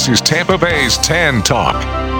This is Tampa Bay's Tan Talk.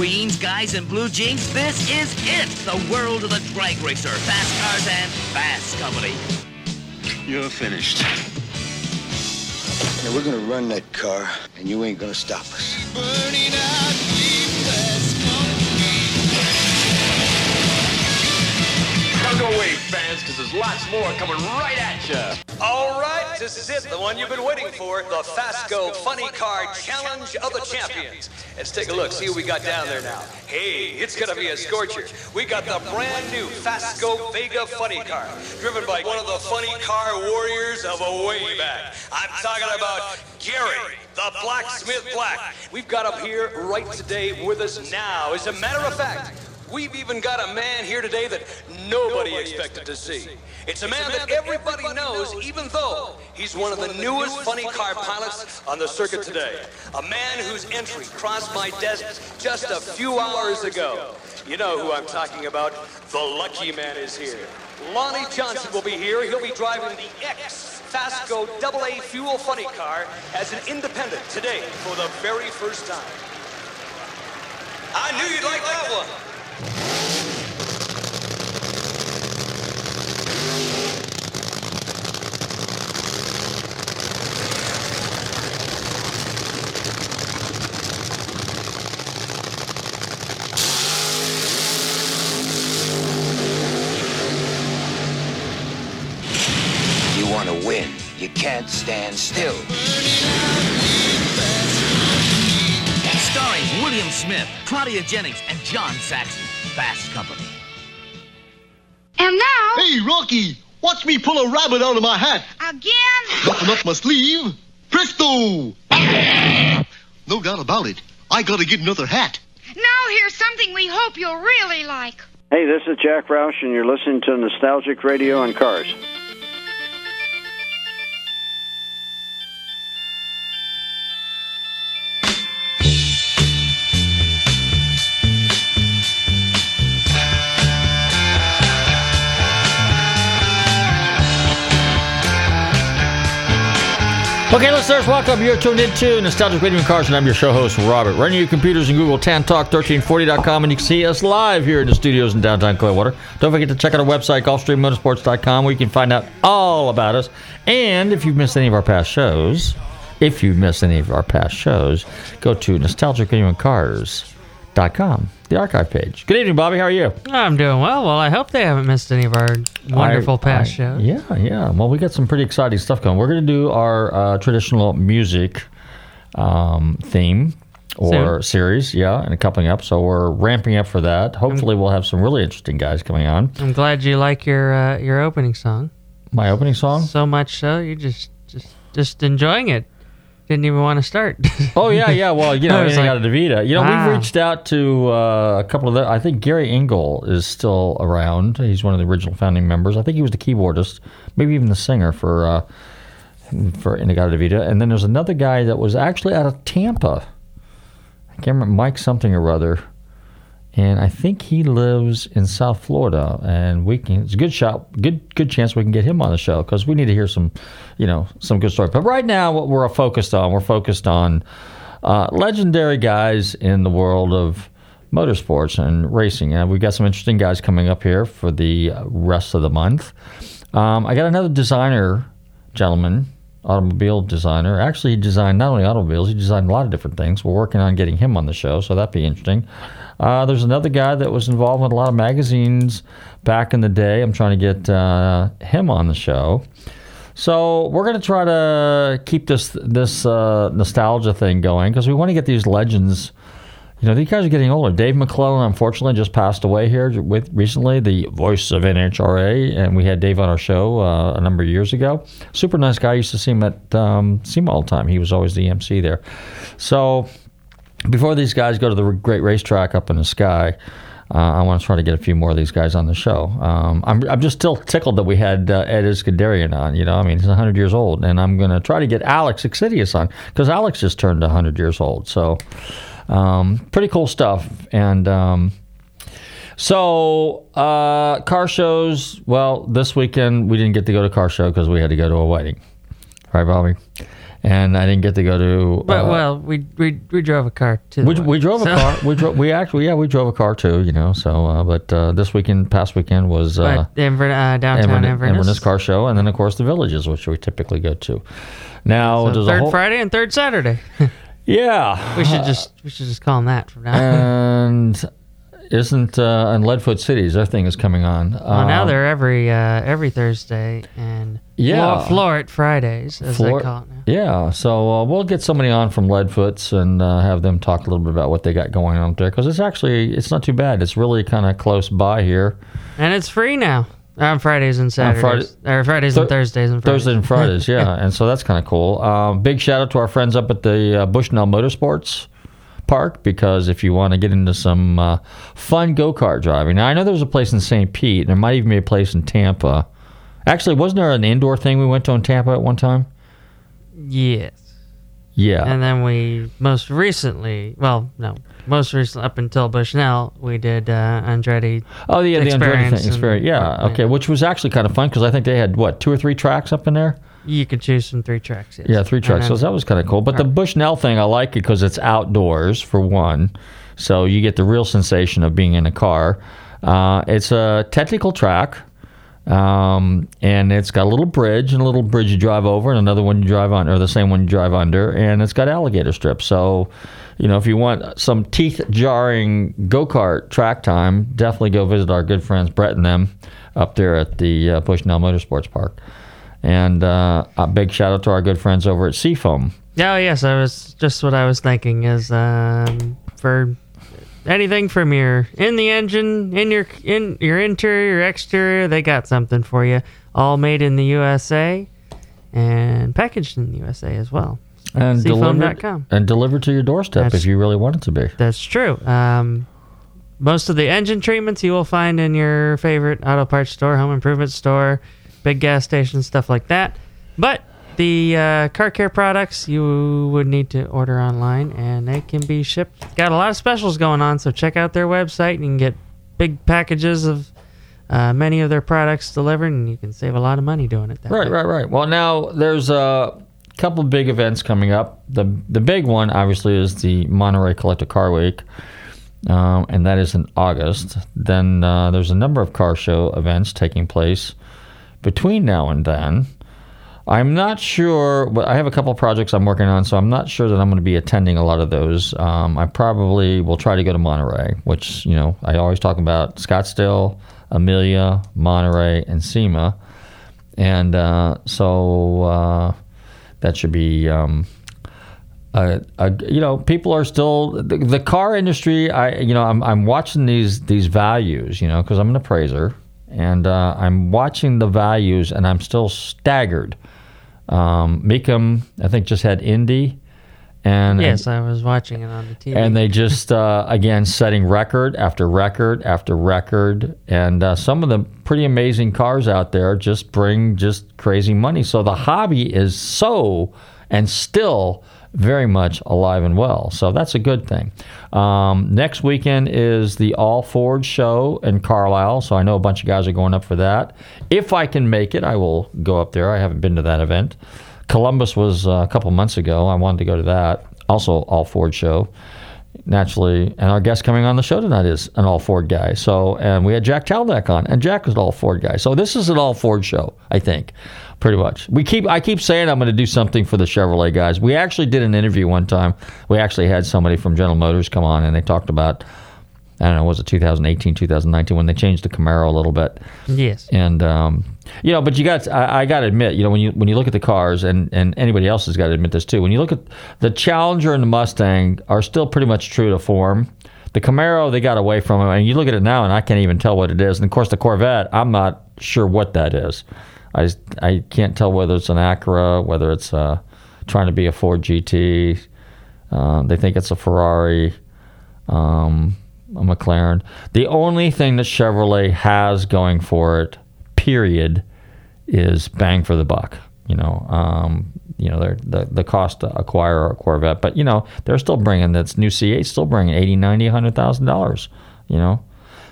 queens, guys, in blue jeans, this is it. The world of the drag racer, fast cars, and fast company. You're finished. Now we're gonna run that car, and you ain't gonna stop us. Lots more coming right at you. All right, this is it, the one you've been waiting for, the Fasco Funny Car Challenge of the Champions. Let's take a look, see what we got down there now. Hey, it's gonna be a scorcher. We got the brand new Fasco Vega Funny Car, driven by one of the funny car warriors of a way back. I'm talking about Gary, the Blacksmith Black. We've got him here right today with us now. As a matter of fact, We've even got a man here today that nobody expected to see. It's a man that everybody knows, even though he's one of the newest funny car pilots on the circuit today. A man whose entry crossed my desk just a few hours ago. You know who I'm talking about. The lucky man is here. Lonnie Johnson will be here. He'll be driving the X Fasco AA Fuel Funny Car as an independent today for the very first time. I knew you'd like that one. You wanna win. You can't stand still. Starring William Smith, Claudia Jennings, and John Saxon. Fast Company. And now, Hey, Rocky, watch me pull a rabbit out of my hat. again, Nothing up my sleeve. Presto! No doubt about it. I gotta get another hat. now here's something we hope you'll really like. Hey, this is Jack Roush, and you're listening to Nostalgic Radio on Cars. Listeners, welcome. You're tuned into Nostalgic Radio and Cars, and I'm your show host, Robert. Running your computers and Google TanTalk1340.com, and you can see us live here in the studios in downtown Clearwater. Don't forget to check out our website, GulfstreamMotorsports.com, where you can find out all about us. And if you've missed any of our past shows, if you've missed any of our past shows, go to NostalgicRadioandCars.com, the archive page. Good evening, Bobby. How are you? I'm doing well. Well, I hope they haven't missed any of our wonderful I- past I- shows. Yeah, yeah. Well, we got some pretty exciting stuff going. We're going to do our uh, traditional music um, theme or Soon. series, yeah, and coupling up. So we're ramping up for that. Hopefully, we'll have some really interesting guys coming on. I'm glad you like your uh, your opening song My opening song. so much so you're just just just enjoying it. Didn't even want to start. Oh yeah, yeah. Well, you know, I was like, Davita. You know, wow. we've reached out to uh, a couple of the. I think Gary Engel is still around. He's one of the original founding members. I think he was the keyboardist, maybe even the singer for uh, for In-A-Gadda-Da-Vida. And then there's another guy that was actually out of Tampa. I can't remember Mike something or other. And I think he lives in South Florida. And we can it's a good shot, good good chance we can get him on the show because we need to hear some, you know, some good story. But right now, what we're focused on, we're focused on uh, legendary guys in the world of motorsports and racing. And we've got some interesting guys coming up here for the rest of the month. Um, I got another designer gentleman, automobile designer. Actually, he designed not only automobiles, he designed a lot of different things. We're working on getting him on the show, so that'd be interesting. Uh, there's another guy that was involved with a lot of magazines back in the day. I'm trying to get uh, him on the show. So we're going to try to keep this this uh, nostalgia thing going because we want to get these legends. You know, these guys are getting older. Dave McClelland, unfortunately, just passed away here with recently, the voice of NHRA, and we had Dave on our show uh, a number of years ago. Super nice guy. I used to see him at um, SEMA all the time. He was always the MC there. So before these guys go to the great racetrack up in the sky, uh, I want to try to get a few more of these guys on the show. Um, I'm, I'm just still tickled that we had uh, Ed Iskenderian on. You know, I mean, he's 100 years old, and I'm going to try to get Alex Xydias on because Alex just turned 100 years old. So, um, pretty cool stuff. And um, so, uh, car shows. Well, this weekend we didn't get to go to car show because we had to go to a wedding. Right, Bobby? and I didn't get to go to. But, uh, well, we, we we drove a car too. We, we drove so. a car. We drove. We actually yeah we drove a car too. You know. So uh, but uh, this weekend, past weekend was uh, Inver- uh, downtown Inverness. Inverness car show, and then of course the villages, which we typically go to. Now so third whole, Friday and third Saturday. yeah. We should just we should just call them that from now. And isn't uh, and Leadfoot Cities their thing is coming on. Well, now um, they're every uh, every Thursday and yeah, floor, Fridays as floor, they call it now. Yeah, so uh, we'll get somebody on from Leadfoots and uh, have them talk a little bit about what they got going on there because it's actually it's not too bad. It's really kind of close by here, and it's free now. On Fridays and Saturdays, Friday, or Fridays th- and Thursdays and Fridays. Thursdays and Fridays, yeah, and so that's kind of cool. Um, big shout out to our friends up at the uh, Bushnell Motorsports Park because if you want to get into some uh, fun go kart driving, now I know there's a place in St. Pete, and there might even be a place in Tampa. Actually, wasn't there an indoor thing we went to in Tampa at one time? Yes. Yeah. And then we most recently, well, no, most recently up until Bushnell, we did uh, Andretti. Oh yeah, the Andretti thing, experience. Yeah, okay, which was actually kind of fun because I think they had what two or three tracks up in there. You could choose from three tracks. Yes. Yeah, three tracks. so that was kind of cool. But the Bushnell thing, I like it because it's outdoors for one, so you get the real sensation of being in a car. Uh, it's a technical track. Um, and it's got a little bridge and a little bridge you drive over and another one you drive on or the same one you drive under and it's got alligator strips. So you know if you want some teeth jarring go-kart track time definitely go visit our good friends brett and them up there at the uh, bushnell motorsports park. And uh, a big shout out to our good friends over at seafoam. Oh yes i was just what i was thinking is um, for anything from your in the engine, in your in your interior, exterior, they got something for you. All made in the USA and packaged in the USA as well. And delivered, and delivered to your doorstep That's, if you really want it to be. That's true. Um, most of the engine treatments you will find in your favorite auto parts store, home improvement store, big gas station, stuff like that. But the uh, car care products you would need to order online and they can be shipped. Got a lot of specials going on, so check out their website. And You can get big packages of uh, many of their products delivered, and you can save a lot of money doing it. That right, way. right, right. Well, now there's a couple big events coming up. The the big one, obviously, is the Monterey Collector Car Week. Um, and that is in August. Then uh, there's a number of car show events taking place between now and then. I'm not sure, but I have a couple projects I'm working on, so I'm not sure that I'm going to be attending a lot of those. Um, I probably will try to go to Monterey, which, you know, I always talk about Scottsdale, Amelia, Monterey, and SEMA. And uh, so uh, that should be. Um, you know, people are still the, the, car industry. I, you know, I'm, I'm watching these these values, you know, because I'm an appraiser, and uh, I'm watching the values, and I'm still staggered um, Mecum, I think, just had Indy. And yes, I was watching it on the TV. And they just uh, again setting record after record after record, and uh, some of the pretty amazing cars out there just bring just crazy money. So the hobby is so and still very much alive and well. So that's a good thing. Um, next weekend is the All Ford show in Carlisle. So I know a bunch of guys are going up for that. If I can make it, I will go up there. I haven't been to that event. Columbus was uh, a couple months ago. I wanted to go to that. Also, All Ford show naturally, and our guest coming on the show tonight is an all Ford guy. So, and we had Jack Taldeck on, and Jack was an all Ford guy. So this is an all Ford show, I think, pretty much. We keep, I keep saying I'm going to do something for the Chevrolet guys. We actually did an interview one time. We actually had somebody from General Motors come on, and they talked about. I don't know, was it 2018, 2019 when they changed the Camaro a little bit? Yes. And um, you know, but you got I, I got to admit, you know, when you when you look at the cars, and and anybody else has got to admit this too. When you look at the Challenger and the Mustang are still pretty much true to form. The Camaro they got away from it, and you look at it now, and I can't even tell what it is. And of course, the Corvette, I'm not sure what that is. I I can't tell whether it's an Acura, whether it's uh, trying to be a Ford GT. Uh, they think it's a Ferrari. Um, a McLaren. The only thing that Chevrolet has going for it, period, is bang for the buck. You know, um, you know, the the cost to acquire a Corvette, but you know, they're still bringing that's new C8, still bringing 80, 90, 100,000 dollars. You know,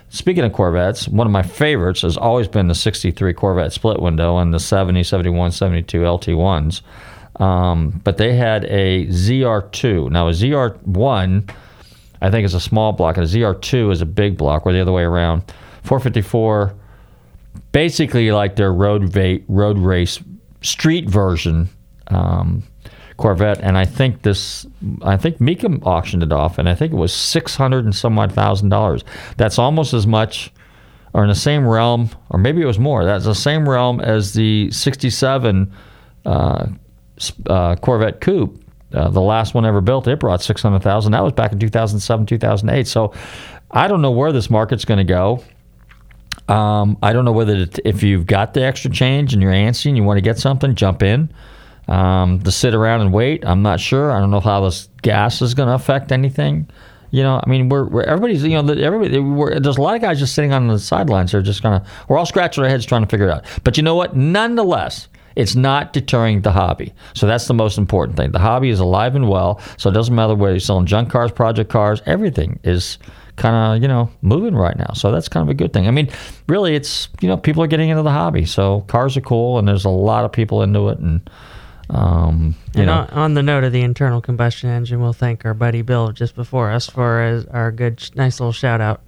speaking of Corvettes, one of my favorites has always been the 63 Corvette split window and the 70, 71, 72 LT1s. Um, but they had a ZR2. Now, a ZR1 I think is a small block, and a ZR2 is a big block, or the other way around. 454, basically like their road va- road race street version um, Corvette, and I think this, I think Mika auctioned it off, and I think it was six hundred and some odd thousand dollars. That's almost as much, or in the same realm, or maybe it was more. That's the same realm as the '67 uh, uh, Corvette Coupe uh, the last one ever built, it brought 600,000. That was back in 2007, 2008. So I don't know where this market's going to go. Um, I don't know whether if you've got the extra change and you're antsy and you want to get something, jump in. Um, to sit around and wait, I'm not sure. I don't know how this gas is going to affect anything. You know, I mean, we're, we're everybody's you know everybody. There's a lot of guys just sitting on the sidelines. They're just kind of we're all scratching our heads trying to figure it out. But you know what? Nonetheless, it's not deterring the hobby. So that's the most important thing. The hobby is alive and well. So it doesn't matter whether you're selling junk cars, project cars, everything is kind of, you know, moving right now. So that's kind of a good thing. I mean, really, it's, you know, people are getting into the hobby. So cars are cool and there's a lot of people into it. And, um, you and know, on, on the note of the internal combustion engine, we'll thank our buddy Bill just before us for his, our good, nice little shout out.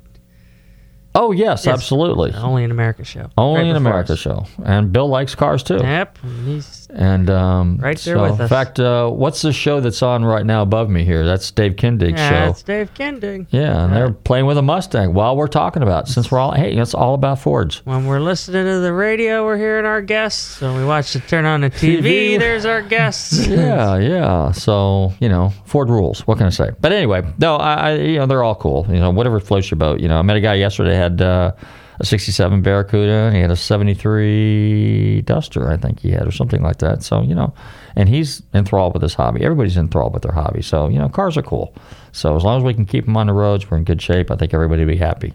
Oh yes, Yes. absolutely. Only in America show. Only Right in America us. show, and Bill likes cars too. Yep, he's And um, Right there so, with In fact, uh, what's the show that's on right now above me here? That's Dave Kindig's yeah, show. it's Dave Kindig. Yeah, and they're playing with a Mustang while we're talking about. it, Since we're all hey, it's all about Fords. When we're listening to the radio, we're hearing our guests. When we watch it turn on the TV, TV. there's our guests. yeah, yeah. So you know, Ford rules. What can I say? But anyway, no, I, I you know they're all cool. You know, whatever floats your boat. You know, I met a guy yesterday had uh, a '67 Barracuda and he had a '73 Duster, I think he had, or something like that. So you know, and he's enthralled with his hobby. Everybody's enthralled with their hobby. So you know, cars are cool. So as long as we can keep them on the roads, we're in good shape. I think everybody will be happy.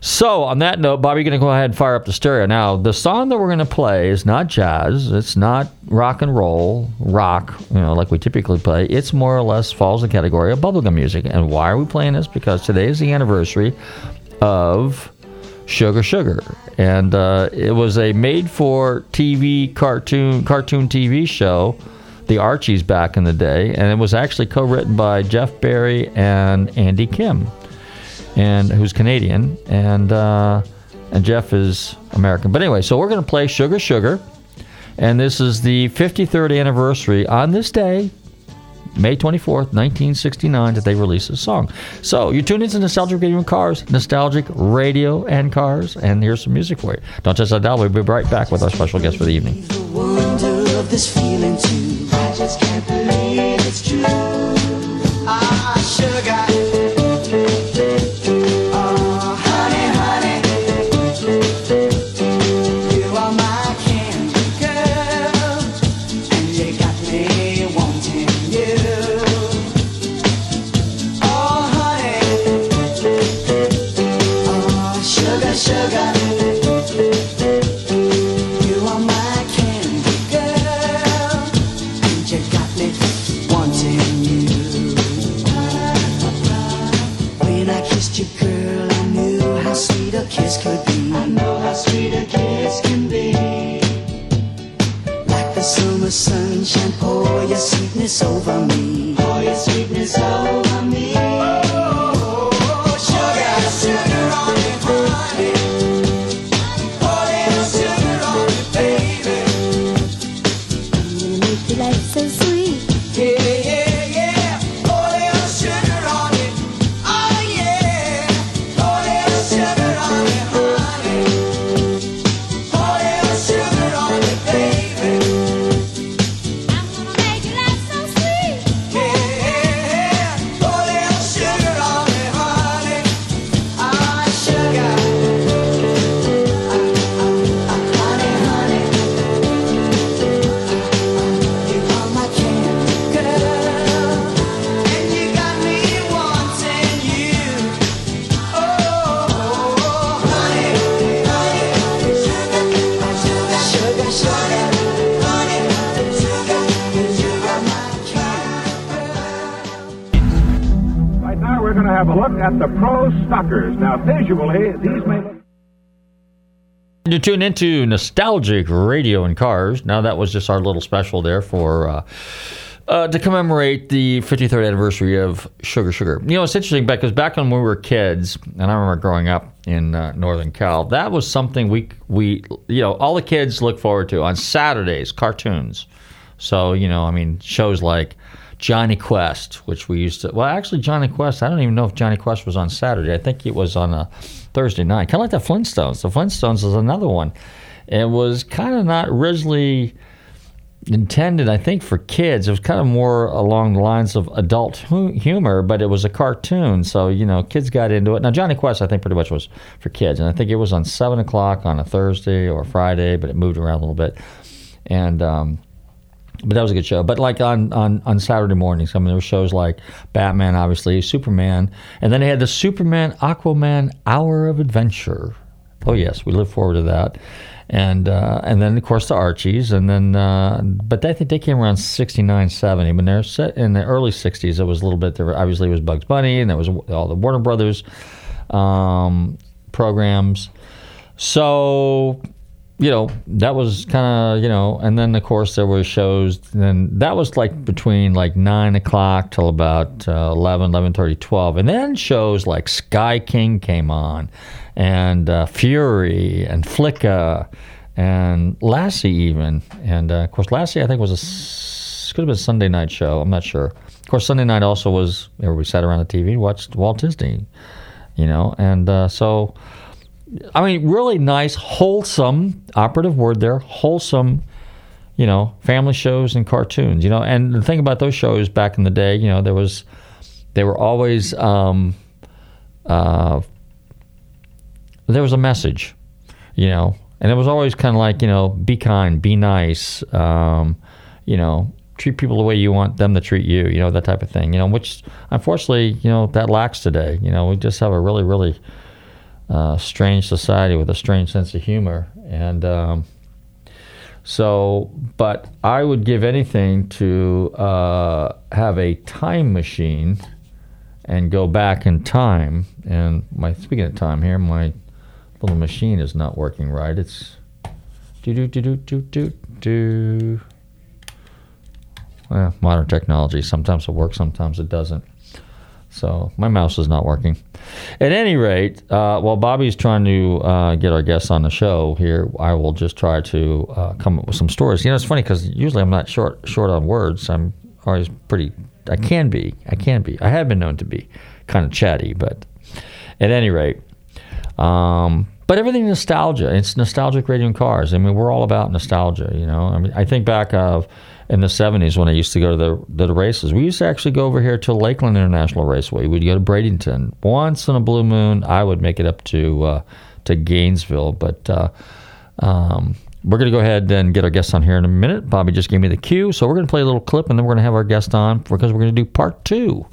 So, on that note, Bobby, going to go ahead and fire up the stereo. Now, the song that we're going to play is not jazz. It's not rock and roll, rock, you know, like we typically play. It's more or less falls in the category of bubblegum music. And why are we playing this? Because today is the anniversary of Sugar Sugar. And uh, it was a made for TV cartoon, cartoon TV show, The Archies, back in the day. And it was actually co written by Jeff Barry and Andy Kim and who's Canadian, and uh, and Jeff is American. But anyway, so we're going to play Sugar Sugar, and this is the 53rd anniversary on this day, May 24th, 1969, that they released this song. So you're tune into Nostalgic Radio and Cars, Nostalgic Radio and Cars, and here's some music for you. Don't touch that dial. We'll be right back with our special guest for the evening. Summer sunshine, pour oh, your sweetness over me. Oh, pour your sweetness over me. Visually, these may look. You tune into nostalgic radio and cars. Now that was just our little special there for uh, uh, to commemorate the 53rd anniversary of Sugar Sugar. You know, it's interesting because back when we were kids, and I remember growing up in uh, Northern Cal, that was something we we you know all the kids look forward to on Saturdays, cartoons. So you know, I mean, shows like Jonny Quest, which we used to. Well, actually, Jonny Quest. I don't even know if Jonny Quest was on Saturday. I think it was on a Thursday night, kind of like the Flintstones. The Flintstones is another one. It was kind of not originally intended, I think, for kids. It was kind of more along the lines of adult hu- humor, but it was a cartoon, so you know, kids got into it. Now, Jonny Quest, I think, pretty much was for kids, and I think it was on seven o'clock on a Thursday or Friday, but it moved around a little bit, and. Um, but that was a good show. But like on, on, on Saturday mornings, I mean, there were shows like Batman, obviously, Superman, and then they had the Superman Aquaman Hour of Adventure. Oh yes, we look forward to that, and uh, and then of course the Archies, and then uh, but I think they came around 69, 70. When they're set in the early '60s, it was a little bit. There obviously it was Bugs Bunny, and there was all the Warner Brothers um, programs. So you know that was kind of you know and then of course there were shows and that was like between like 9 o'clock till about uh, 11 11.30 12 and then shows like sky king came on and uh, fury and flicka and lassie even and uh, of course lassie i think was a could have been a sunday night show i'm not sure. Of course sunday night also was we sat around the tv watched walt disney you know and uh, so I mean, really nice, wholesome, operative word there, wholesome, you know, family shows and cartoons, you know. And the thing about those shows back in the day, you know, there was, they were always, um, uh, there was a message, you know, and it was always kind of like, you know, be kind, be nice, um, you know, treat people the way you want them to treat you, you know, that type of thing, you know, which unfortunately, you know, that lacks today. You know, we just have a really, really, strange society with a strange sense of humor. And um, so, but I would give anything to uh, have a time machine and go back in time. And my speaking of time here, my little machine is not working right. It's do do do do do do do. Well, modern technology. Sometimes it works, sometimes it doesn't. So my mouse is not working. At any rate, uh, while Bobby's trying to uh, get our guests on the show here, I will just try to uh, come up with some stories. You know, it's funny because usually I'm not short short on words. I'm always pretty. I can be. I can be. I have been known to be kind of chatty, but at any rate, um, but everything nostalgia. It's nostalgic radio and cars. I mean, we're all about nostalgia. You know, I mean, I think back of in the 70s when I used to go to the, the races. We used to actually go over here to Lakeland International Raceway. We'd go to Bradenton. Once in a blue moon, I would make it up to uh, to Gainesville. But uh, um, we're going to go ahead and get our guests on here in a minute. Bobby just gave me the cue. So we're going to play a little clip and then we're going to have our guest on because we're going to do part two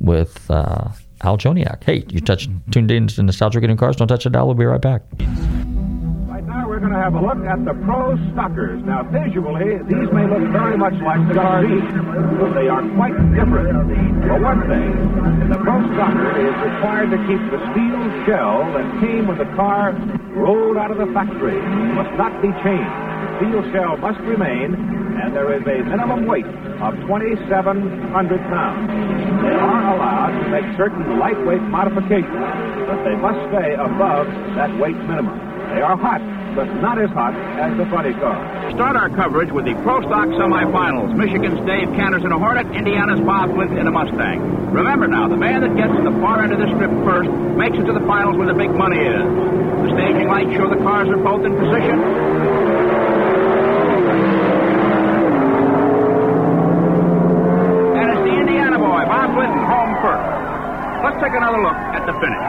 with uh, Al Joniec. Hey, you touched tuned in to Nostalgia Getting Cars. Don't touch it, Al. We'll be right back. Going to have a look at the Pro Stockers. Now, visually, these may look very much like the car but they are quite different. For one thing, the Pro Stocker is required to keep the steel shell that came with the car rolled out of the factory. It must not be changed. The steel shell must remain, and there is a minimum weight of 2,700 pounds. They are allowed to make certain lightweight modifications, but they must stay above that weight minimum. They are hot, but not as hot as the funny car. Start our coverage with the Pro Stock semifinals. Michigan's Dave Kanners in a Hornet, Indiana's Bob Glidden in a Mustang. Remember now, the man that gets to the far end of the strip first makes it to the finals where the big money is. The staging lights show the cars are both in position. And it's the Indiana boy, Bob Glidden, home first. Let's take another look at the finish.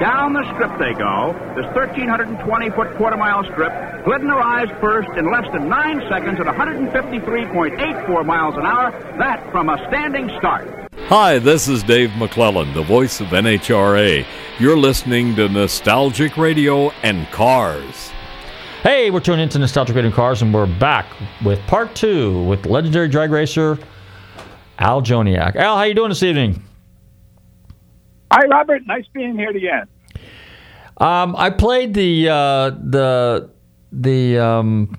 Down the strip they go. This 1,320 foot quarter mile strip. Glidden arrives first in less than nine seconds at 153.84 miles an hour. That from a standing start. Hi, this is Dave McClelland, the voice of NHRA. You're listening to Nostalgic Radio and Cars. Hey, we're tuning into Nostalgic Radio and Cars, and we're back with part two with legendary drag racer Al Joniec. Al, how you doing this evening? Hi, Robert. Nice being here again. Um, I played the uh, the the um,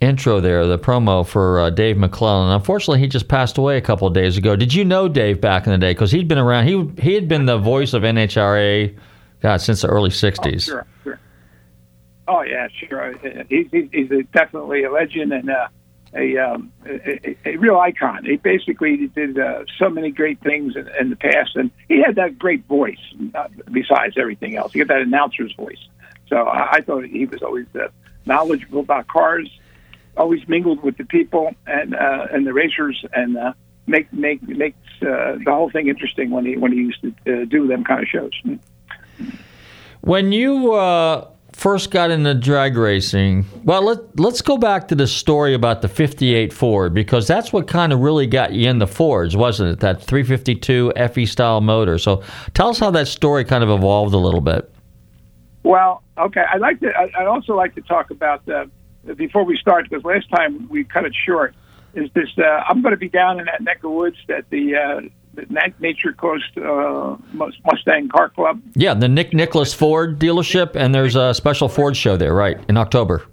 intro there, the promo for uh, Dave McClelland. Unfortunately, he just passed away a couple of days ago. Did you know Dave back in the day? Because he'd been around. He he had been the voice of NHRA, God, since the early '60s. Oh, sure, sure. Oh yeah, sure. He's he's, he's definitely a legend and uh, a, um, a a real icon. He basically did uh, so many great things in, in the past, and he had that great voice. Uh, besides everything else, he had that announcer's voice. So I, I thought he was always uh, knowledgeable about cars, always mingled with the people and uh, and the racers, and uh, make make makes uh, the whole thing interesting when he when he used to do them kind of shows. When you uh, first got into drag racing, well, let, let's go back to the story about the 58 Ford because that's what kind of really got you in the Fords, wasn't it? That 352 FE style motor. So tell us how that story kind of evolved a little bit. Well, okay. I'd like to. I'd also like to talk about uh, before we start because last time we cut it short. Is this? Uh, I'm going to be down in that neck of woods at the, the Na- Nature Coast uh, Mustang Car Club. Yeah, the Nick Nicholas Ford dealership, and there's a special Ford show there, right, in October.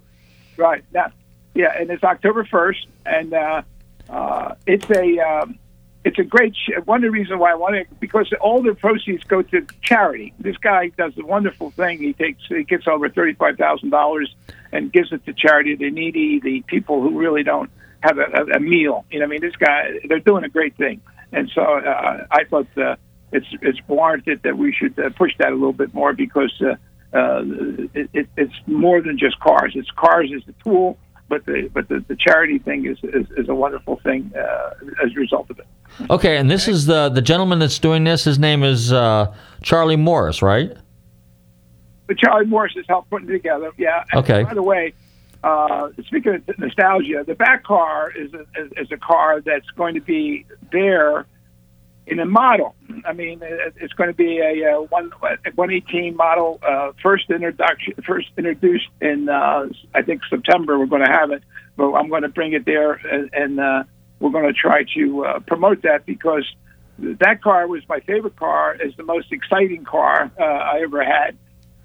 Right. Now, yeah, and it's October first, and uh, uh, it's a um, it's a great. Sh- one of the reasons why I want it because all the proceeds go to charity. This guy does a wonderful thing. He takes he gets over thirty five thousand dollars and gives it to charity, the needy, the people who really don't have a, a, a meal. You know, I mean, this guy they're doing a great thing, and so uh, I thought uh, it's it's warranted that we should uh, push that a little bit more because. Uh, uh, it, it, it's more than just cars. It's cars as the tool, but the but the, the charity thing is, is, is a wonderful thing uh, as a result of it. Okay, and this is the the gentleman that's doing this. His name is uh, Charlie Morris, right? But Charlie Morris has helped putting it together. Yeah. And Okay. By the way, uh, speaking of nostalgia, the Bat car is a, is, a car that's going to be there in a model. I mean, it- it's going to be a, uh one one eighteen model, uh, first introduction, first introduced in uh, I think September. We're going to have it, but I'm going to bring it there, and, and uh, we're going to try to uh, promote that because that car was my favorite car. Is the most exciting car uh, I ever had.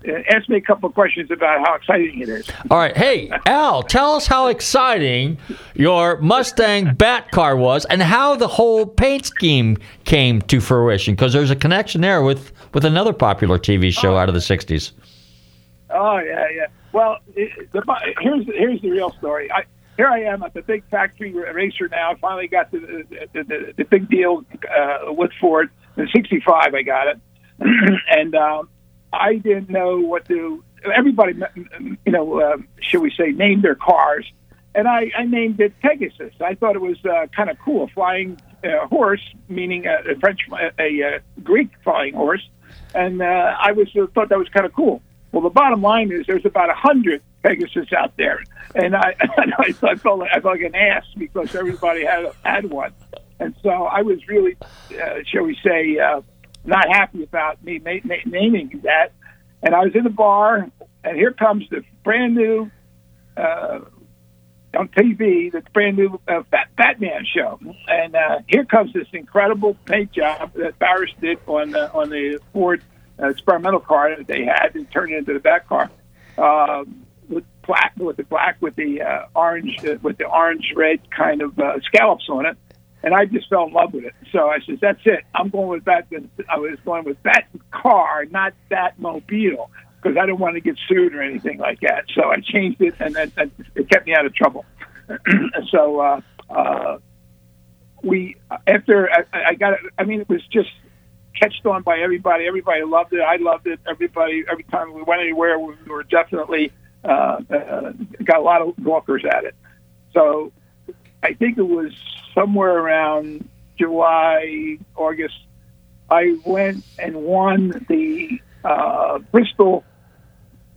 Uh, ask me a couple of questions about how exciting it is. All right. Hey, Al, tell us how exciting your Mustang Bat car was and how the whole paint scheme came to fruition because there's a connection there with, with another popular TV show out of the 60s. Oh yeah, yeah. Well, it, the, here's here's the real story. I, here I am at the big factory racer now. I finally got the the, the, the big deal uh, with Ford. In '65, I got it, and um, I didn't know what to. Everybody, you know, uh, should we say, named their cars, and I, I named it Pegasus. I thought it was uh, kind of cool, a flying uh, horse, meaning a, a French, a, a Greek flying horse, and uh, I was uh, thought that was kind of cool. Well, the bottom line is there's about a hundred Pegasus out there, and I, I, felt like I felt like an ass because everybody had had one, and so I was really, uh, shall we say, uh, not happy about me ma- ma- naming that. And I was in the bar, and here comes the brand new uh, on TV, the brand new uh, Bat- Batman show, and uh, here comes this incredible paint job that Barris did on the, on the Ford uh, experimental car that they had and turned it into the Bat car. Um, with black with the black with the uh, orange uh, with the orange red kind of uh, scallops on it, and I just fell in love with it. So I said, "That's it. I'm going with that." I was going with that car, not that mobile, because I didn't want to get sued or anything like that. So I changed it, and then and it kept me out of trouble. so uh, uh, we after I, I got it. I mean, it was just catched on by everybody. Everybody loved it. I loved it. Everybody, every time we went anywhere, we were definitely uh, uh, got a lot of walkers at it. So I think it was somewhere around July, August. I went and won the uh, Bristol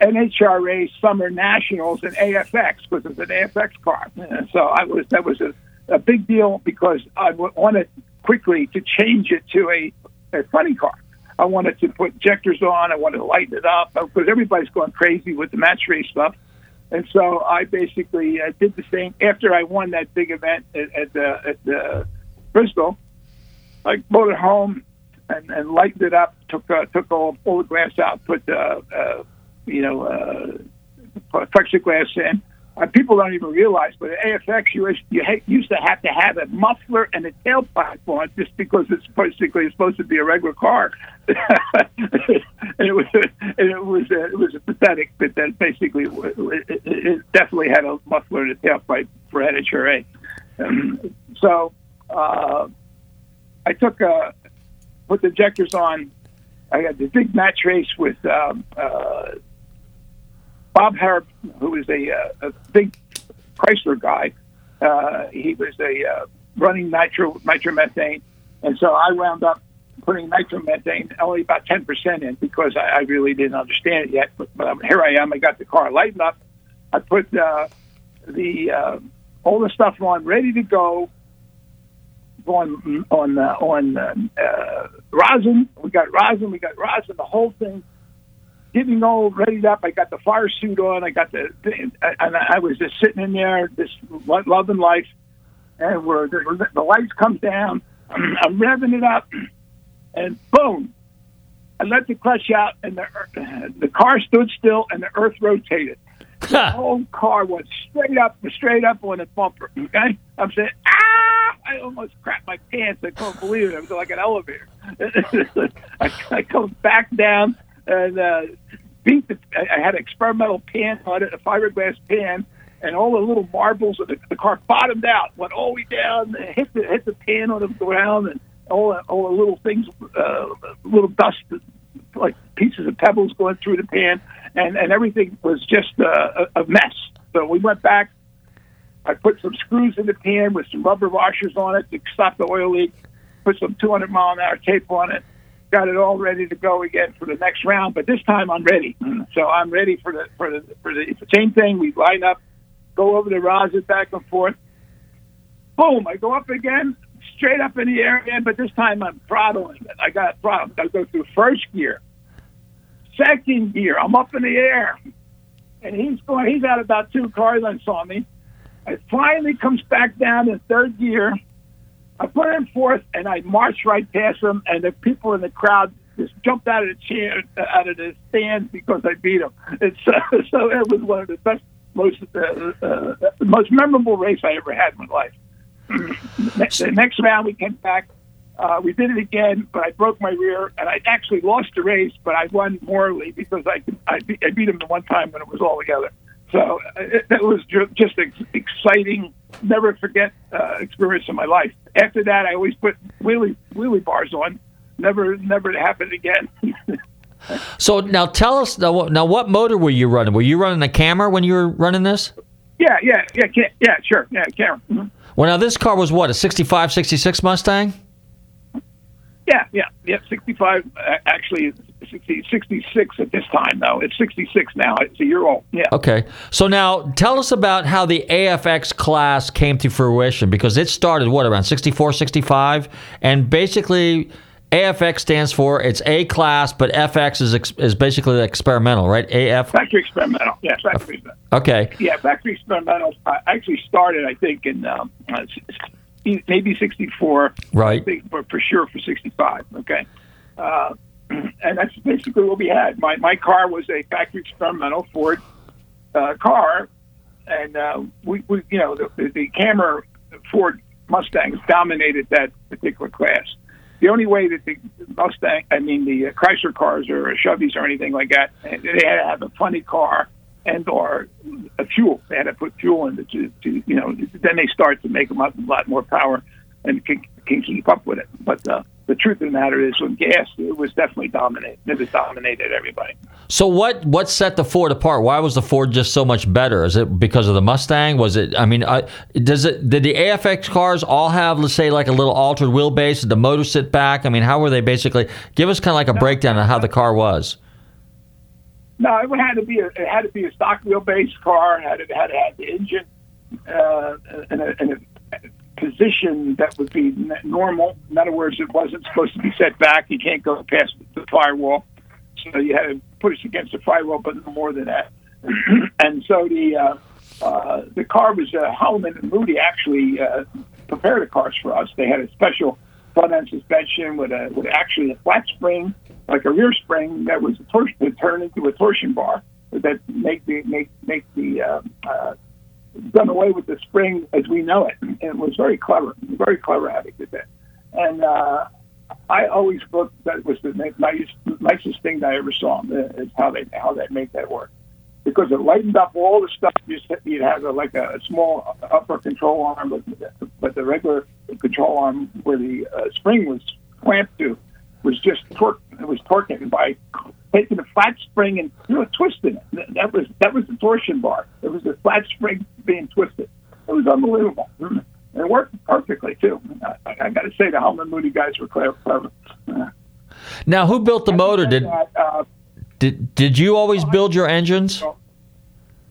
NHRA Summer Nationals in AFX because it's an AFX car. And so I was that was a, a big deal because I wanted quickly to change it to a a funny car. I wanted to put injectors on. I wanted to lighten it up because everybody's going crazy with the match race stuff. And so I basically uh, did the same after I won that big event at, at the at the Bristol. I brought it home and, and lightened it up. Took uh, took all, all the glass out. Put uh, uh, you know uh, plexiglass in. Uh, people don't even realize, but at AFX, you, you ha- used to have to have a muffler and a tailpipe on just because it's basically supposed to be a regular car. and it was, and it was, uh, it was a pathetic, but that basically it, it, it definitely had a muffler and a tailpipe for NHRA. Um, so uh, I took uh, put the injectors on. I had the big match race with um, uh, Bob Harrop, who is a, uh, a big Chrysler guy. Uh, he was a uh, running nitro nitromethane, and so I wound up putting nitromethane only about ten percent in because I, I really didn't understand it yet. But, but here I am. I got the car lightened up. I put uh, the uh, all the stuff on, ready to go. On on uh, on uh, uh, rosin, we got rosin, we got rosin, the whole thing getting all readied up. I got the fire suit on. I got the, and I was just sitting in there, just loving life. And where the, lights come down, I'm revving it up, and boom, I let the clutch out, and the the car stood still, and the earth rotated. The whole car went straight up, straight up on the bumper. Okay, I'm saying, ah! I almost crapped my pants. I couldn't believe it. It was like an elevator. I, I come back down and uh, beat the. I had an experimental pan on it, a fiberglass pan, and all the little marbles of the, the car bottomed out, went all the way down, hit the hit the pan on the ground, and all the, all the little things, uh, little dust, like pieces of pebbles going through the pan, and and everything was just uh, a, a mess. So we went back. I put some screws in the pan with some rubber washers on it to stop the oil leak. Put some 200 mile an hour tape on it got it all ready to go again for the next round. But this time I'm ready, mm. so I'm ready for the for the for the, same thing. We line up, go over the rosin back and forth. Boom! I go up again, straight up in the air again. But this time I'm throttling it. I got throttle. I go through first gear, second gear. I'm up in the air, and he's going. He's at about two cars lengths saw me. It finally comes back down in third gear. I put him fourth, and I marched right past him, and the people in the crowd just jumped out of the chair, out of the stands because I beat him. Uh, so it was one of the best, most uh, uh, most memorable race I ever had in my life. next, the next round, we came back. Uh, we did it again, but I broke my rear, and I actually lost the race, but I won morally because I I beat, I beat him the one time when it was all together. So uh, it, it was ju- just an exciting, never forget uh, experience in my life. After that, I always put wheelie wheelie bars on. Never, never to happen again. So now tell us now, what- now what motor were you running? Were you running a cammer when you were running this? yeah, yeah, yeah, yeah, sure, yeah, cammer. Mhm. Well, now this car was what a 65, 66 Mustang. Yeah, yeah, yeah. Sixty-five, uh, actually, 60, 66 at this time. though. it's sixty-six now. It's a year old. Yeah. Okay. So now tell us about how the AFX class came to fruition because it started what around 64, 65 and basically AFX stands for it's A class but FX is ex- is basically experimental, right? AF Factory experimental. Yeah, factory. Okay. Yeah, factory experimental. I actually started, I think, in um, uh, s- maybe '64. Right. Think, but for sure for '65. Okay. Uh, and that's basically what we had. My my car was a factory experimental Ford uh, car, and uh, we, we, you know, the, the, cammer Ford Mustangs dominated that particular class. The only way that the Mustang, I mean the uh, Chrysler cars or Chevys or anything like that, they had to have a funny car and or a fuel. They had to put fuel in it to, to you know. Then they start to make them up a lot more power and can, can keep up with it. But uh, the truth of the matter is, with gas, it was definitely dominated. It was dominated everybody. So what what set the Ford apart? Why was the Ford just so much better? Is it because of the Mustang? Was it? I mean, uh, does it? Did the AFX cars all have, let's say, like a little altered wheelbase? Did the motor sit back? I mean, how were they basically? Give us kind of like a breakdown of how the car was. No, it had to be a it had to be a stock wheelbase car. Had it had to have the engine uh, in, a, in a position that would be normal. In other words, it wasn't supposed to be set back. You can't go past the firewall, so you had to push against the firewall, but no more than that. and so the uh, uh, the car was uh, Holman and Moody actually uh, prepared the cars for us. They had a special front end suspension with a with actually a flat spring, like a rear spring that was a tor- would turn into a torsion bar that make the make make the uh, uh, done away with the spring as we know it. And it was very clever, very clever how they did that. And uh, I always thought that was the nicest, nicest thing that I ever saw uh, is how they how they made that work. Because it lightened up all the stuff. You you'd have a, like a, small upper control arm, but, but the regular control arm where the uh, spring was clamped to was just torque. It was torquing by taking a flat spring and you know, twisting it. That was that was the torsion bar. It was a flat spring being twisted. It was unbelievable. And it worked perfectly too. I, I got to say the Holman Moody guys were clever. Now, who built the motor? Did that, uh, did did you always build your engines?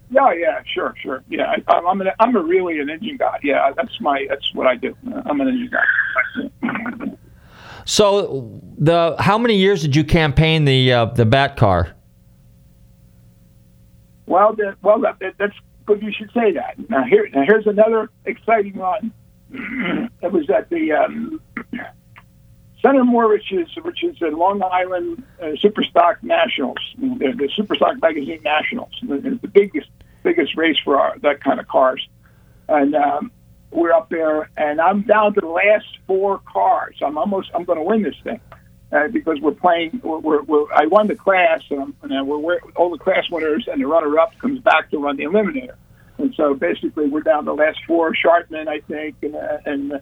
yeah, yeah, sure, sure. Yeah, I, I'm an, I'm a really an engine guy. Yeah, that's my that's what I do. I'm an engine guy. So the how many years did you campaign the uh, the Bat car? Well, that, well, that, that, that's good. You should say that. Now here, now here's another exciting one. it was at the um, Centermore, which is which is the Long Island uh, Superstock Nationals, the, the Superstock Magazine Nationals. It's the biggest biggest race for our, that kind of cars, and um, we're up there, and I'm down to the last four cars. I'm almost I'm going to win this thing. Uh, because we're playing, we're, we're, we're, I won the class, and, and we're, we're all the class winners, and the runner-up comes back to run the eliminator. And so basically, we're down to the last four. Schartman, I think, and uh, and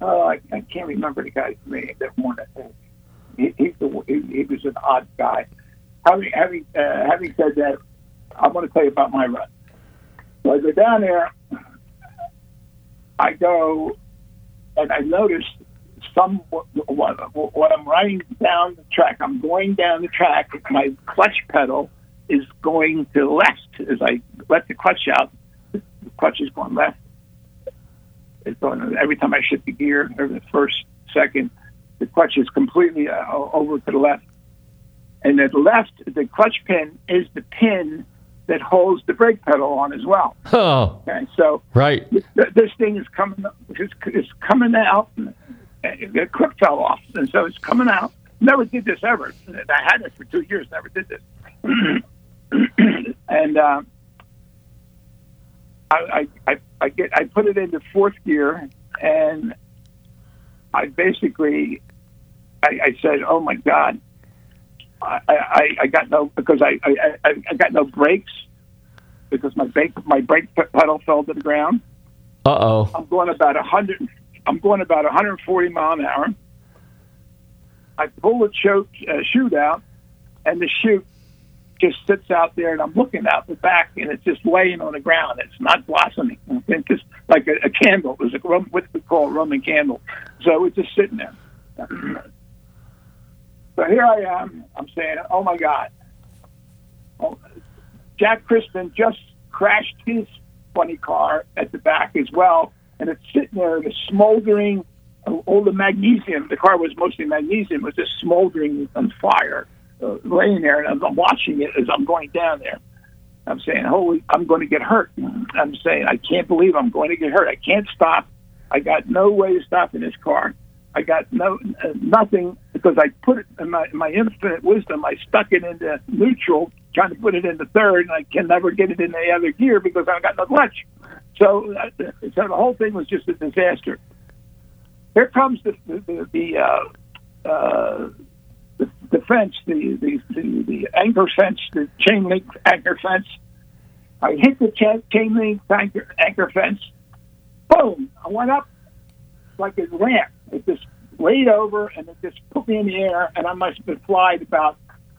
uh, I, I can't remember the guy's name that won it. He, he's the, he, he was an odd guy. Having having uh, having said that, I'm going to tell you about my run. So I go down there. I go, and I notice some when, I'm riding down the track, I'm going down the track. My clutch pedal is going to the left as I let the clutch out. The clutch is going left. It's going every time I shift the gear, the first second, the clutch is completely uh, over to the left. And at the left, the clutch pin is the pin that holds the brake pedal on as well. Oh, Okay, so right. this, this thing is coming, it's, it's coming out. And the clip fell off, and so it's coming out. Never did this ever. I had it for two years. Never did this. and uh, I, I, I, I get, I put it into fourth gear, and I basically, I, I said, "Oh my God." I, I, I got no because I, I, I I got no brakes because my brake my brake pedal fell to the ground. Uh oh. I'm going about a hundred. I'm going about 140 mile an hour. I pull the choke uh, chute out, and the chute just sits out there, and I'm looking out the back, and it's just laying on the ground. It's not blossoming. It's just like a, a candle. It was a what we call a Roman candle. So it's just sitting there. So here I am. I'm saying, oh my God. Oh, Jack Chrisman just crashed his funny car at the back as well, and it's sitting there, the smoldering, all the magnesium. The car was mostly magnesium, was just smoldering on fire, uh, laying there, and I'm watching it as I'm going down there. I'm saying, holy, I'm going to get hurt. I'm saying, I can't believe I'm going to get hurt. I can't stop. I got no way to stop in this car. I got no uh, nothing because I put it in my, my infinite wisdom. I stuck it into neutral trying to put it in the third, and I can never get it in the other gear because I've got no clutch. So, uh, so the whole thing was just a disaster. Here comes the the, the, uh, uh, the, the fence, the, the, the, the anchor fence, the chain link anchor fence. I hit the chain link anchor, anchor fence. Boom! I went up like a ramp. It just laid over and it just put me in the air, and I must have been flying about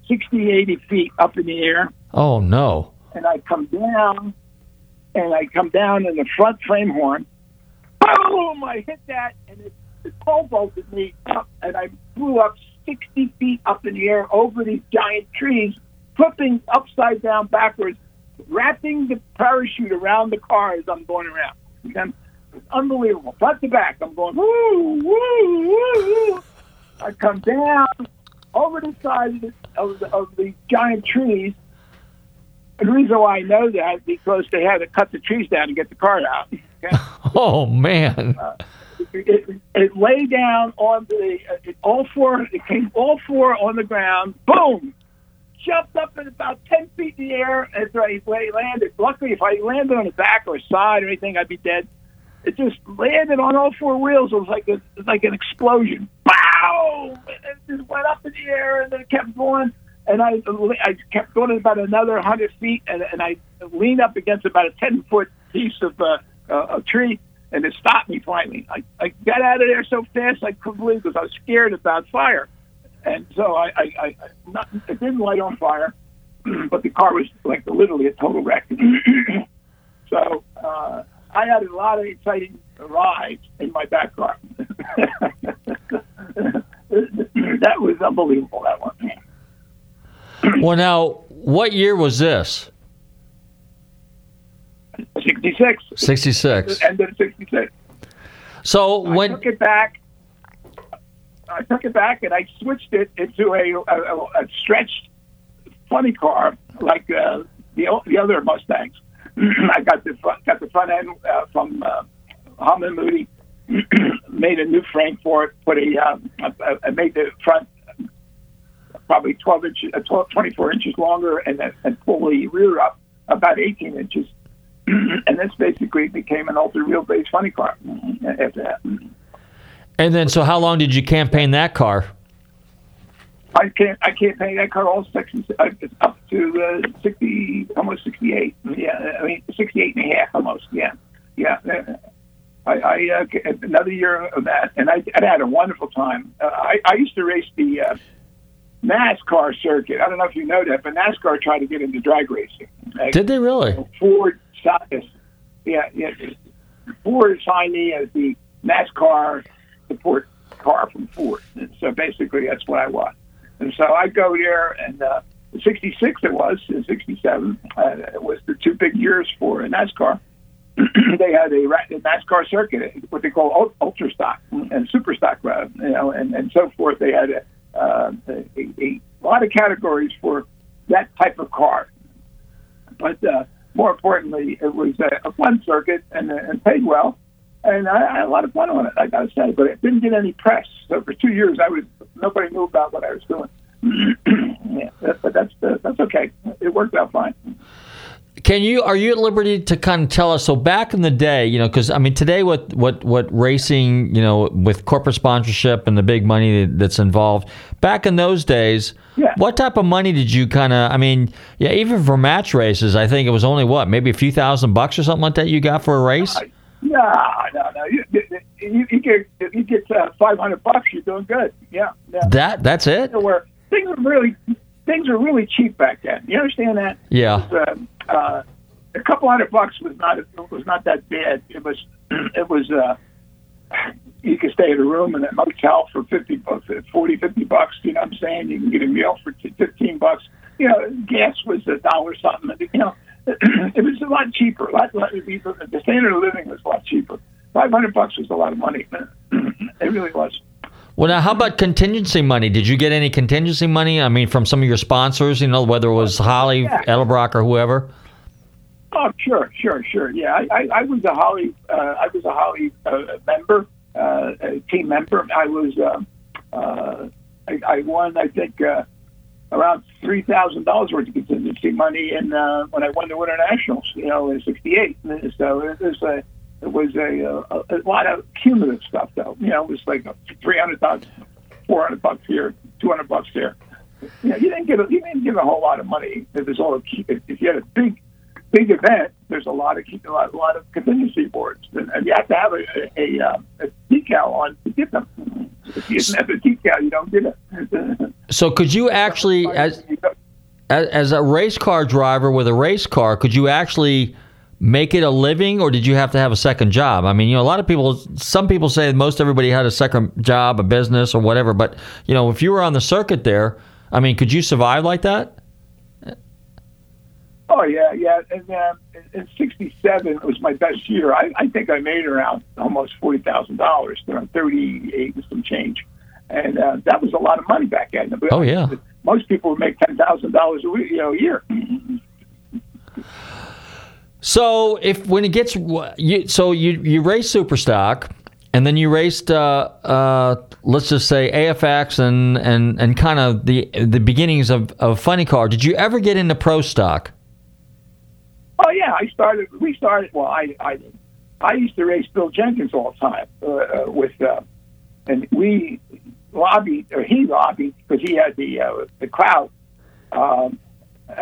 60, 80 feet up in the air. Oh no! And I come down, and I come down in the front frame horn. Boom! I hit that, and it, it pole vaulted me up, and I flew up 60 feet up in the air over these giant trees, flipping upside down backwards, wrapping the parachute around the car as I'm going around. And it's unbelievable. Front to back, I'm going, woo, woo, woo, woo. I come down over the side of the, of the, of the giant trees. And the reason why I know that is because they had to cut the trees down to get the car out. Okay? Oh man! it, it, it lay down on the uh, it, all four. It came all four on the ground. Boom! Jumped up at about ten feet in the air as I landed. Luckily, if I landed on the back or side or anything, I'd be dead. It just landed on all four wheels. It was like a, was like an explosion. Wow! It just went up in the air and then it kept going. And I I kept going about another hundred feet, and, and I leaned up against about a ten foot piece of uh, uh, a tree, and it stopped me finally. I, I got out of there so fast I couldn't believe because I was scared about fire, and so I, I, I not, it didn't light on fire, but the car was like literally a total wreck. so uh, I had a lot of exciting rides in my Bat car. that was unbelievable. That one. Well, now, what year was this? 66. 66. End of 66. So I when took it back. I took it back and I switched it into a, a, a stretched funny car like uh, the the other Mustangs. I got the front, got the front end uh, from uh, Holman Moody. made a new frame for it. Put a, um, I, I made the front probably 12 inches, uh, 12, 24 inches longer, and then and pull the rear up about 18 inches. and this basically became an ultra wheelbase funny car after that. and then, so how long did you campaign that car? I can't. I can't pay that car all sections uh, it's up to uh, sixty, almost sixty-eight. Yeah, I mean sixty-eight and a half, almost. Yeah, yeah. Uh, I, I uh, another year of that, and I, I had a wonderful time. Uh, I, I used to race the uh, NASCAR circuit. I don't know if you know that, but NASCAR tried to get into drag racing. Did they really? Ford, signed- yeah, yeah. Ford signed me as the NASCAR support car from Ford. And so basically, that's what I was. And so I go there, and uh, 66 it was, in 67, uh, it was the two big years for NASCAR. they had a, NASCAR circuit, what they call ultra stock and super stock, uh, you know, and, and so forth. They had a, uh, a, a lot of categories for that type of car. But uh, more importantly, it was a, a fun circuit and, and paid well. And I, I had a lot of fun on it, I got to say. But it didn't get any press. So for two years, I was nobody knew about what I was doing. yeah, that, but that's uh, that's okay. It worked out fine. Can you are you at liberty to kind of tell us? So back in the day, you know, because I mean today, what what what racing, you know, with corporate sponsorship and the big money that's involved. Back in those days, Yeah. what type of money did you kind of? I mean, yeah, even for match races, I think it was only what maybe a few thousand bucks or something like that you got for a race. No, no, no. You, you, you get you get uh, five hundred bucks, you're doing good. Yeah, yeah. That that's it. Where things were really things were really cheap back then. You understand that? Yeah. Was, um, uh, a couple hundred bucks was not was not that bad. It was it was uh, you could stay at a room in a motel for 50 bucks, 40, 50 bucks. You know what I'm saying? You can get a meal for 15 bucks. You know, gas was a dollar something. You know, it was a lot cheaper. A lot, lot, the standard of living was a lot cheaper. 500 bucks was a lot of money. it really was. Well, now how about contingency money? Did you get any contingency money? I mean, from some of your sponsors, you know, whether it was Holley, Yeah. Edelbrock, or whoever. Oh, sure, sure, sure. Yeah, I, I, I was a Holley, uh, I was a Holley uh, member, uh, a team member. I was, uh, uh, I, I won, I think, uh, around three thousand dollars worth of contingency money in uh, when I won the Winter Nationals, you know, in '68. So it was a it was a, a, a lot of cumulative stuff, though. You know, it was like three hundred thousand, four hundred bucks here, two hundred bucks there. You know, you didn't get a, you didn't get a whole lot of money if it's all if, if you had a big big event. There's a lot of a lot, a lot of contingency boards, and, and you have to have a a, a, uh, a decal on to get them. If you don't have a decal, you don't get it. So could you actually, as as a race car driver with a race car, could you actually make it a living, or did you have to have a second job? I mean, you know, a lot of people, some people say most everybody had a second job, a business, or whatever. But you know, if you were on the circuit there, I mean, could you survive like that? Oh yeah, yeah. And uh, in '67 it was my best year. I, I think I made around almost forty thousand dollars, around thirty-eight and some change, and uh, that was a lot of money back then. Oh yeah. Most people would make ten thousand dollars a week, you know, a year. So if when it gets you, so you you race Superstock, and then you raced uh, uh, let's just say AFX and and and kind of the the beginnings of of funny car. Did you ever get into pro stock? Oh yeah, I started. We started. Well, I I I used to race Bill Jenkins all the time uh, uh, with, uh, and we lobbied or he lobbied because he had the uh, the crowd, um, uh,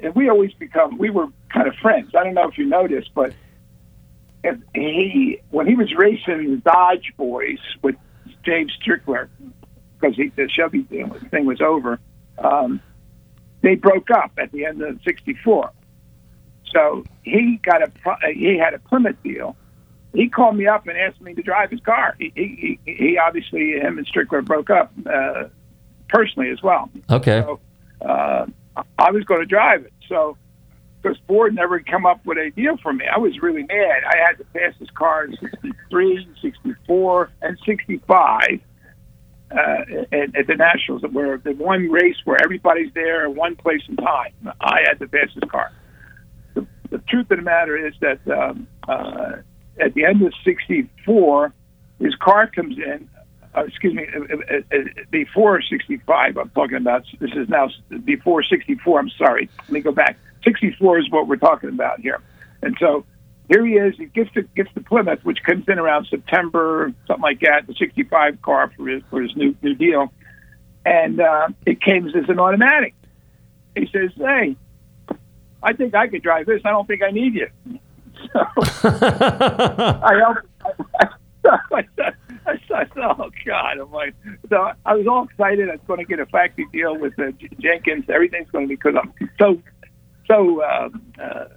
and we always become we were kind of friends. I don't know if you noticed, but if he when he was racing Dodge Boys with James Strickler because the Chevy thing was over, um, they broke up at the end of '64. So he got a he had a Plymouth deal. He called me up and asked me to drive his car. He he, he obviously him and Strickler broke up uh, personally as well. Okay. So uh, I was going to drive it. So because Ford never come up with a deal for me, I was really mad. I had to pass this car in '63, '64, and '65. Uh, at, at the Nationals, where the one race where everybody's there, at one place and time. I had to pass this car the truth of the matter is that um, uh, at the end of '64, his car comes in. Uh, excuse me, uh, uh, before '65. I'm talking about. This is now before '64. I'm sorry. Let me go back. '64 is what we're talking about here, and so here he is. He gets to gets to Plymouth, which comes in around September, something like that. The '65 car for his for his new new deal, and uh, it came as an automatic. He says, "Hey, I think I could drive this. I don't think I need you. So I helped. I, "Oh God!" I'm like, so I was all excited. I was going to get a factory deal with uh, Jenkins. Everything's going to be because I'm so so uh, uh,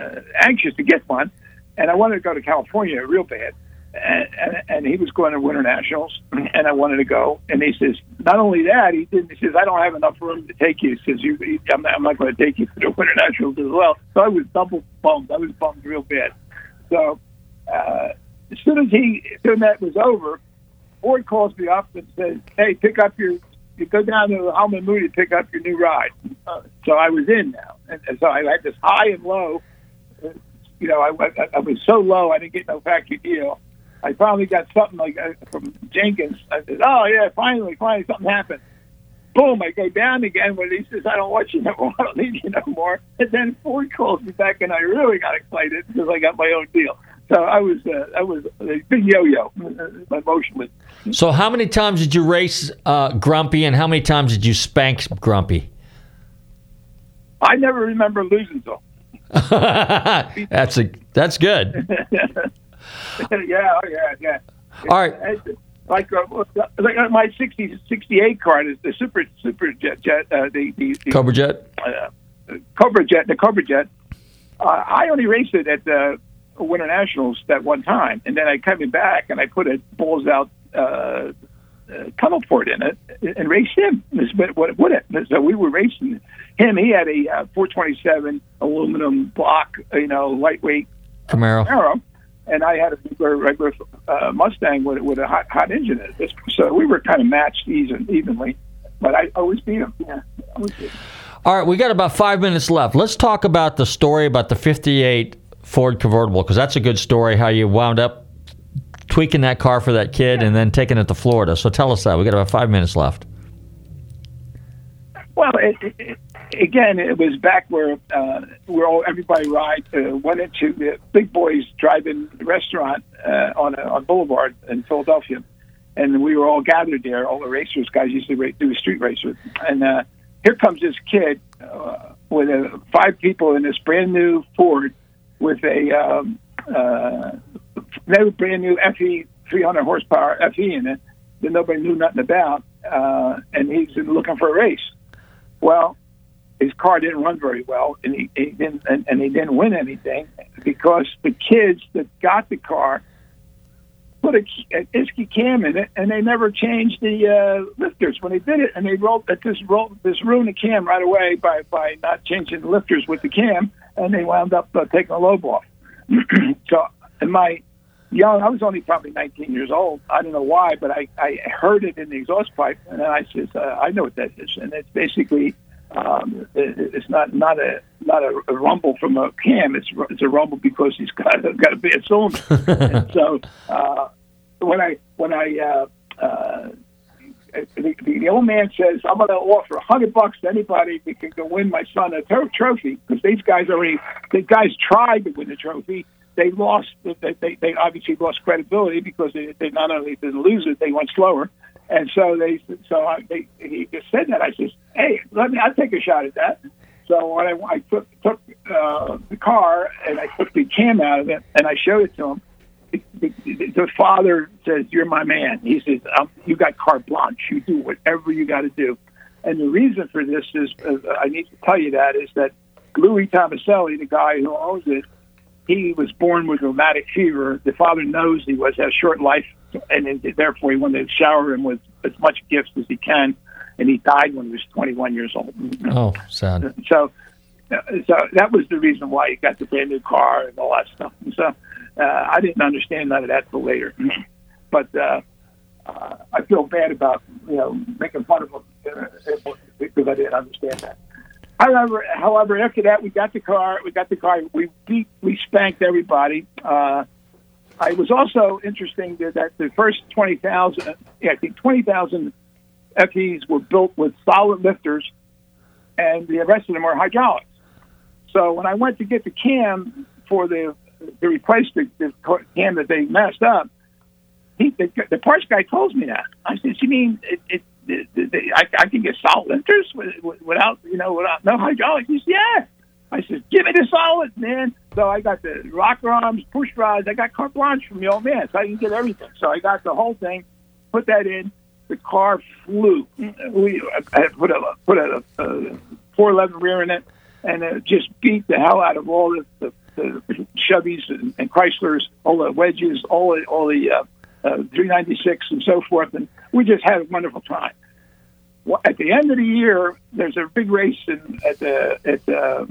uh, anxious to get one, and I wanted to go to California real bad. And, and, and he was going to Winter Nationals, and I wanted to go. And he says, not only that, he didn't. He says, I don't have enough room to take you. He says, you, I'm not, I'm not going to take you to the Winter Nationals as well. So I was double bummed. I was bummed real bad. So uh, as soon as he, as soon that was over, Ford calls me up and says, "Hey, pick up your." You go down to Holman Moody to pick up your new ride. Uh, so I was in now, and, and so I had this high and low. Uh, you know, I, I, I was so low I didn't get no factory deal. I finally got something like uh, from Jenkins. I said, "Oh yeah, finally, finally, something happened." Boom! I go down again when he says, "I don't want you no more. I don't need you no more." And then Ford calls me back, and I really got excited because I got my own deal. So I was, uh, I was a big yo-yo. My motion was. So how many times did you race uh, Grumpy, and how many times did you spank Grumpy? I never remember losing so. that's a that's good. yeah, oh, yeah, yeah. All right. Like, uh, like uh, my 60, 68 car is the super super jet jet uh, the, the, the Cobra Jet. Uh, Cobra Jet the Cobra Jet. Uh, I only raced it at the Winter Nationals that one time, and then I came back and I put a balls out uh, uh, tunnel port in it and raced him. But what would it? So we were racing him. He had a uh, 427 aluminum block, you know, lightweight Camaro. Camaro, and I had a regular, regular uh, Mustang with with a hot, hot engine in it. So we were kind of matched even, evenly, but I always beat him. Yeah, always beat him. All right, we got about five minutes left. Let's talk about the story about the 58 Ford convertible because that's a good story. How you wound up tweaking that car for that kid and then taking it to Florida. So tell us that. We got about five minutes left. Well, it, it, again, it was back where uh, where all everybody ride uh, went into the Big Boys Drive-In restaurant uh, on uh, on Boulevard in Philadelphia, and we were all gathered there. All the racers, guys used to do a street race with, and uh, here comes this kid uh, with uh, five people in this brand new Ford with a um, uh, brand new FE 300 horsepower FE in it that nobody knew nothing about, uh, and he's looking for a race. Well, his car didn't run very well, and he, he didn't and, and he didn't win anything because the kids that got the car put a, a Isky cam in it, and they never changed the uh, lifters when they did it, and they rolled that this rolled this ruined the cam right away by by not changing the lifters with the cam, and they wound up uh, taking a lobe off. so, in my young, I was only probably 19 years old. I don't know why, but I I heard it in the exhaust pipe, and I says, uh, I know what that is, and it's basically. Um, it, it's not not a not a, a rumble from a cam. It's it's a rumble because he's got got a bad and so uh, when I when I uh, uh, the, the old man says I'm going to offer a hundred bucks to anybody that can go win my son a tro- trophy because these guys already the guys tried to win the trophy. They lost. They, they, they obviously lost credibility because they, they not only didn't lose it, they went slower. And so they, so I, they, he just said that. I says, "Hey, let me. I'll take a shot at that." So when I, I took took uh, the car and I took the cam out of it and I showed it to him, the, the, the father says, "You're my man." He says, um, "You got carte blanche. You do whatever you got to do." And the reason for this is, uh, I need to tell you that is that Louis Tomaselli, the guy who owns it, he was born with rheumatic fever. The father knows he was has short life, and therefore he wanted to shower him with as much gifts as he can. And he died when he was 21 years old. Oh, sad. So, uh, so that was the reason why he got the brand new car and all that stuff. And so, uh, I didn't understand none of that till later. but uh, uh, I feel bad about you know making fun of him uh, because I didn't understand that. However, however, after that, we got the car. We got the car. We beat, we spanked everybody. Uh, I was also interesting that, that the first twenty thousand, yeah, I think twenty thousand FEs were built with solid lifters, and the rest of them are hydraulics. So when I went to get the cam for the to replace the, the cam that they messed up, he the, the parts guy told me that. I said, "You mean it?" it I, I can get solid lifters with, with, without you know without no hydraulics. He said, "Yeah." I said, "Give me the solids, man." So I got the rocker arms, push rods. I got carte blanche from the old man, so I can get everything. So I got the whole thing, put that in. The car flew. We I put a put a, a 411 rear in it, and it just beat the hell out of all the, the, the Chevys and, and Chryslers, all the wedges, all the all the uh, 396 and so forth, and we just had a wonderful time. Well, at the end of the year, there's a big race in, at the at the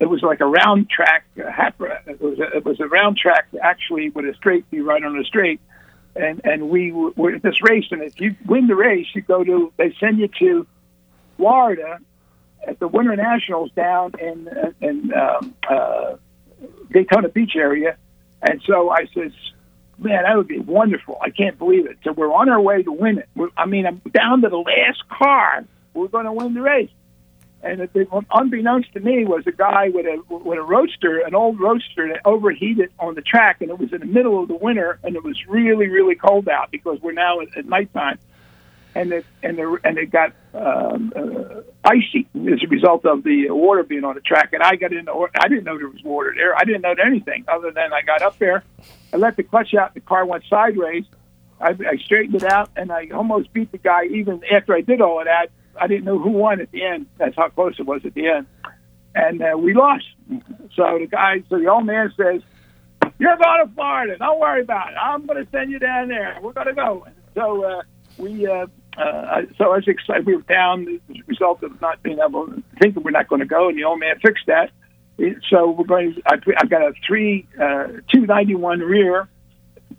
it was like a round track. Uh, it was a, it was a round track actually with a straight be right on a straight, and and we were at this race. And if you win the race, you go to they send you to Florida at the Winter Nationals down in in um, uh, Daytona Beach area. And so I says, man, that would be wonderful. I can't believe it. So we're on our way to win it. We're, I mean, I'm down to the last car. We're going to win the race. And it, it, unbeknownst to me, was a guy with a with a roadster, an old roadster that overheated on the track, and it was in the middle of the winter, and it was really really cold out because we're now at, at nighttime, and it and the, and it got um, uh, icy as a result of the water being on the track. And I got in the I didn't know there was water there. I didn't know anything other than I got up there, I let the clutch out, the car went sideways. I, I straightened it out, and I almost beat the guy. Even after I did all of that, I didn't know who won at the end. That's how close it was at the end, and uh, we lost. So the guy, so the old man says, "You're going to Florida. Don't worry about it. I'm going to send you down there. We're going to go." So uh, we, uh, uh, so I was excited. We were down as a result of not being able to think that we're not going to go, and the old man fixed that. So we're going. To, I, I got a three, uh, two ninety one rear.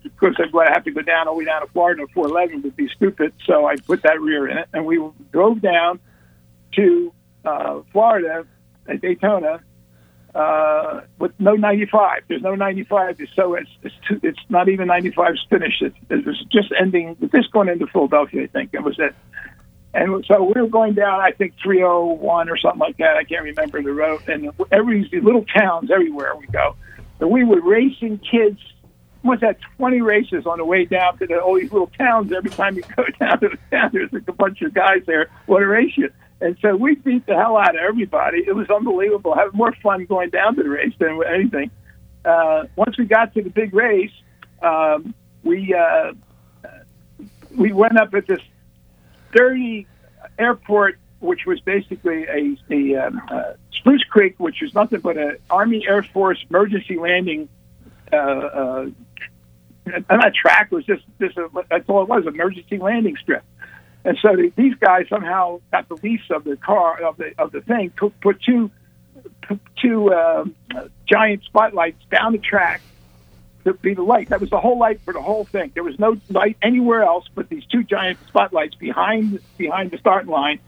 Of course, I'm going to have to go down all the way down to Florida. Four eleven would be stupid. So I put that rear in it, and we drove down to uh, Florida at Daytona uh, with no 95. There's no 95, so it's it's, too, it's not even 95's finished. It's, it's just ending this going into Philadelphia. I think it was it. And so we were going down, I think 301 or something like that. I can't remember the road. And every little towns everywhere we go. So we were racing kids. What's that? 20 races on the way down to the, all these little towns. Every time you go down to the town, there's a bunch of guys there want to race you. And so we beat the hell out of everybody. It was unbelievable. Having more fun going down to the race than anything. Uh, once we got to the big race, um, we uh, we went up at this dirty airport, which was basically a, a um, uh, Spruce Creek, which was nothing but an Army Air Force emergency landing. Uh, uh, not track was just this. Uh, that's all it was, emergency landing strip. And so the, these guys somehow got the lease of the car of the of the thing, put, put two two um, giant spotlights down the track to be the light. That was the whole light for the whole thing. There was no light anywhere else but these two giant spotlights behind behind the starting line,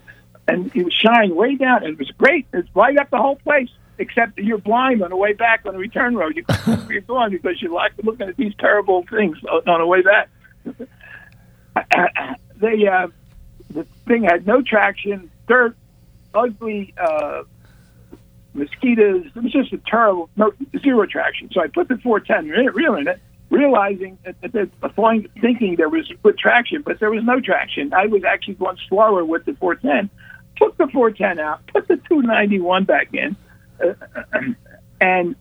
and it was shining way down. And it was great. It light up the whole place. Except you're blind on the way back on the return road. You, you're gone because you're like looking at these terrible things on the way back. they uh, the thing had no traction, dirt, ugly uh, mosquitoes. It was just a terrible, no, zero traction. So I put the 410 reel in it, realizing that, that, that thinking there was good traction, but there was no traction. I was actually going slower with the 410. Took the 410 out, put the 291 back in, uh, and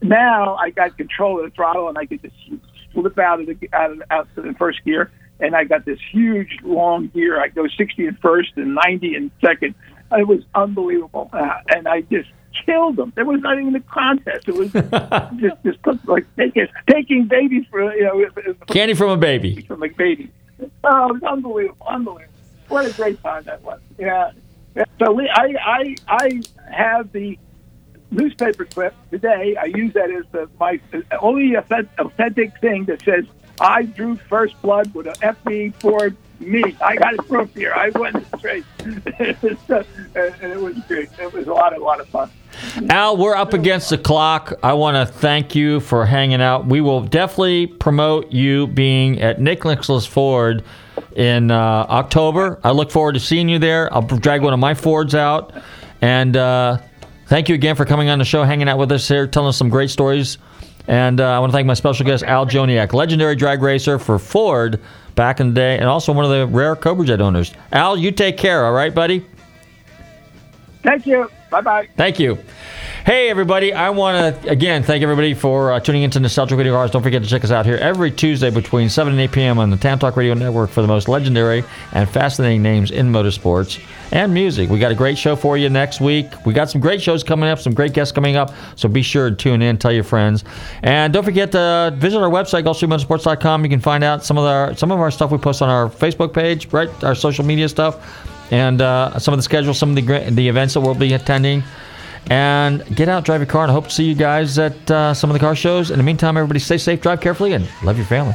now I got control of the throttle, and I could just flip out of the out of out to the first gear, and I got this huge long gear. I go 60 in first and 90 in second. It was unbelievable, uh, and I just killed them. There was not even a contest. It was just just like taking taking babies for you know candy from a baby from a baby. Oh, it was unbelievable, unbelievable. What a great time that was. Yeah. So we, I I I have the newspaper clip today. I use that as the my only authentic thing that says I drew first blood with an FE Ford me. I got it proof here. I went straight, and it was great. It was a lot, a lot of fun. Al, we're up against the clock. I want to thank you for hanging out. We will definitely promote you being at Nick Nicholas Ford in uh, October. I look forward to seeing you there. I'll drag one of my Fords out, and uh, thank you again for coming on the show, hanging out with us here, telling us some great stories. And uh, I want to thank my special guest, Al Joniec, legendary drag racer for Ford back in the day, and also one of the rare Cobra Jet owners. Al, you take care, all right, buddy? Thank you. Bye bye. Thank you. Hey, everybody. I want to, again, thank everybody for uh, tuning into Nostalgic Radio Cars. Don't forget to check us out here every Tuesday between 7 and 8 p.m. on the Tan Talk Radio Network for the most legendary and fascinating names in motorsports and music. We got a great show for you next week. We got some great shows coming up, some great guests coming up. So be sure to tune in, tell your friends, and don't forget to visit our website, GulfstreamMotorsports.com. You can find out some of our some of our stuff we post on our Facebook page, right? Our social media stuff, and uh, some of the schedules, some of the the events that we'll be attending. And get out, drive your car, and I hope to see you guys at uh, some of the car shows. In the meantime, everybody stay safe, drive carefully, and love your family.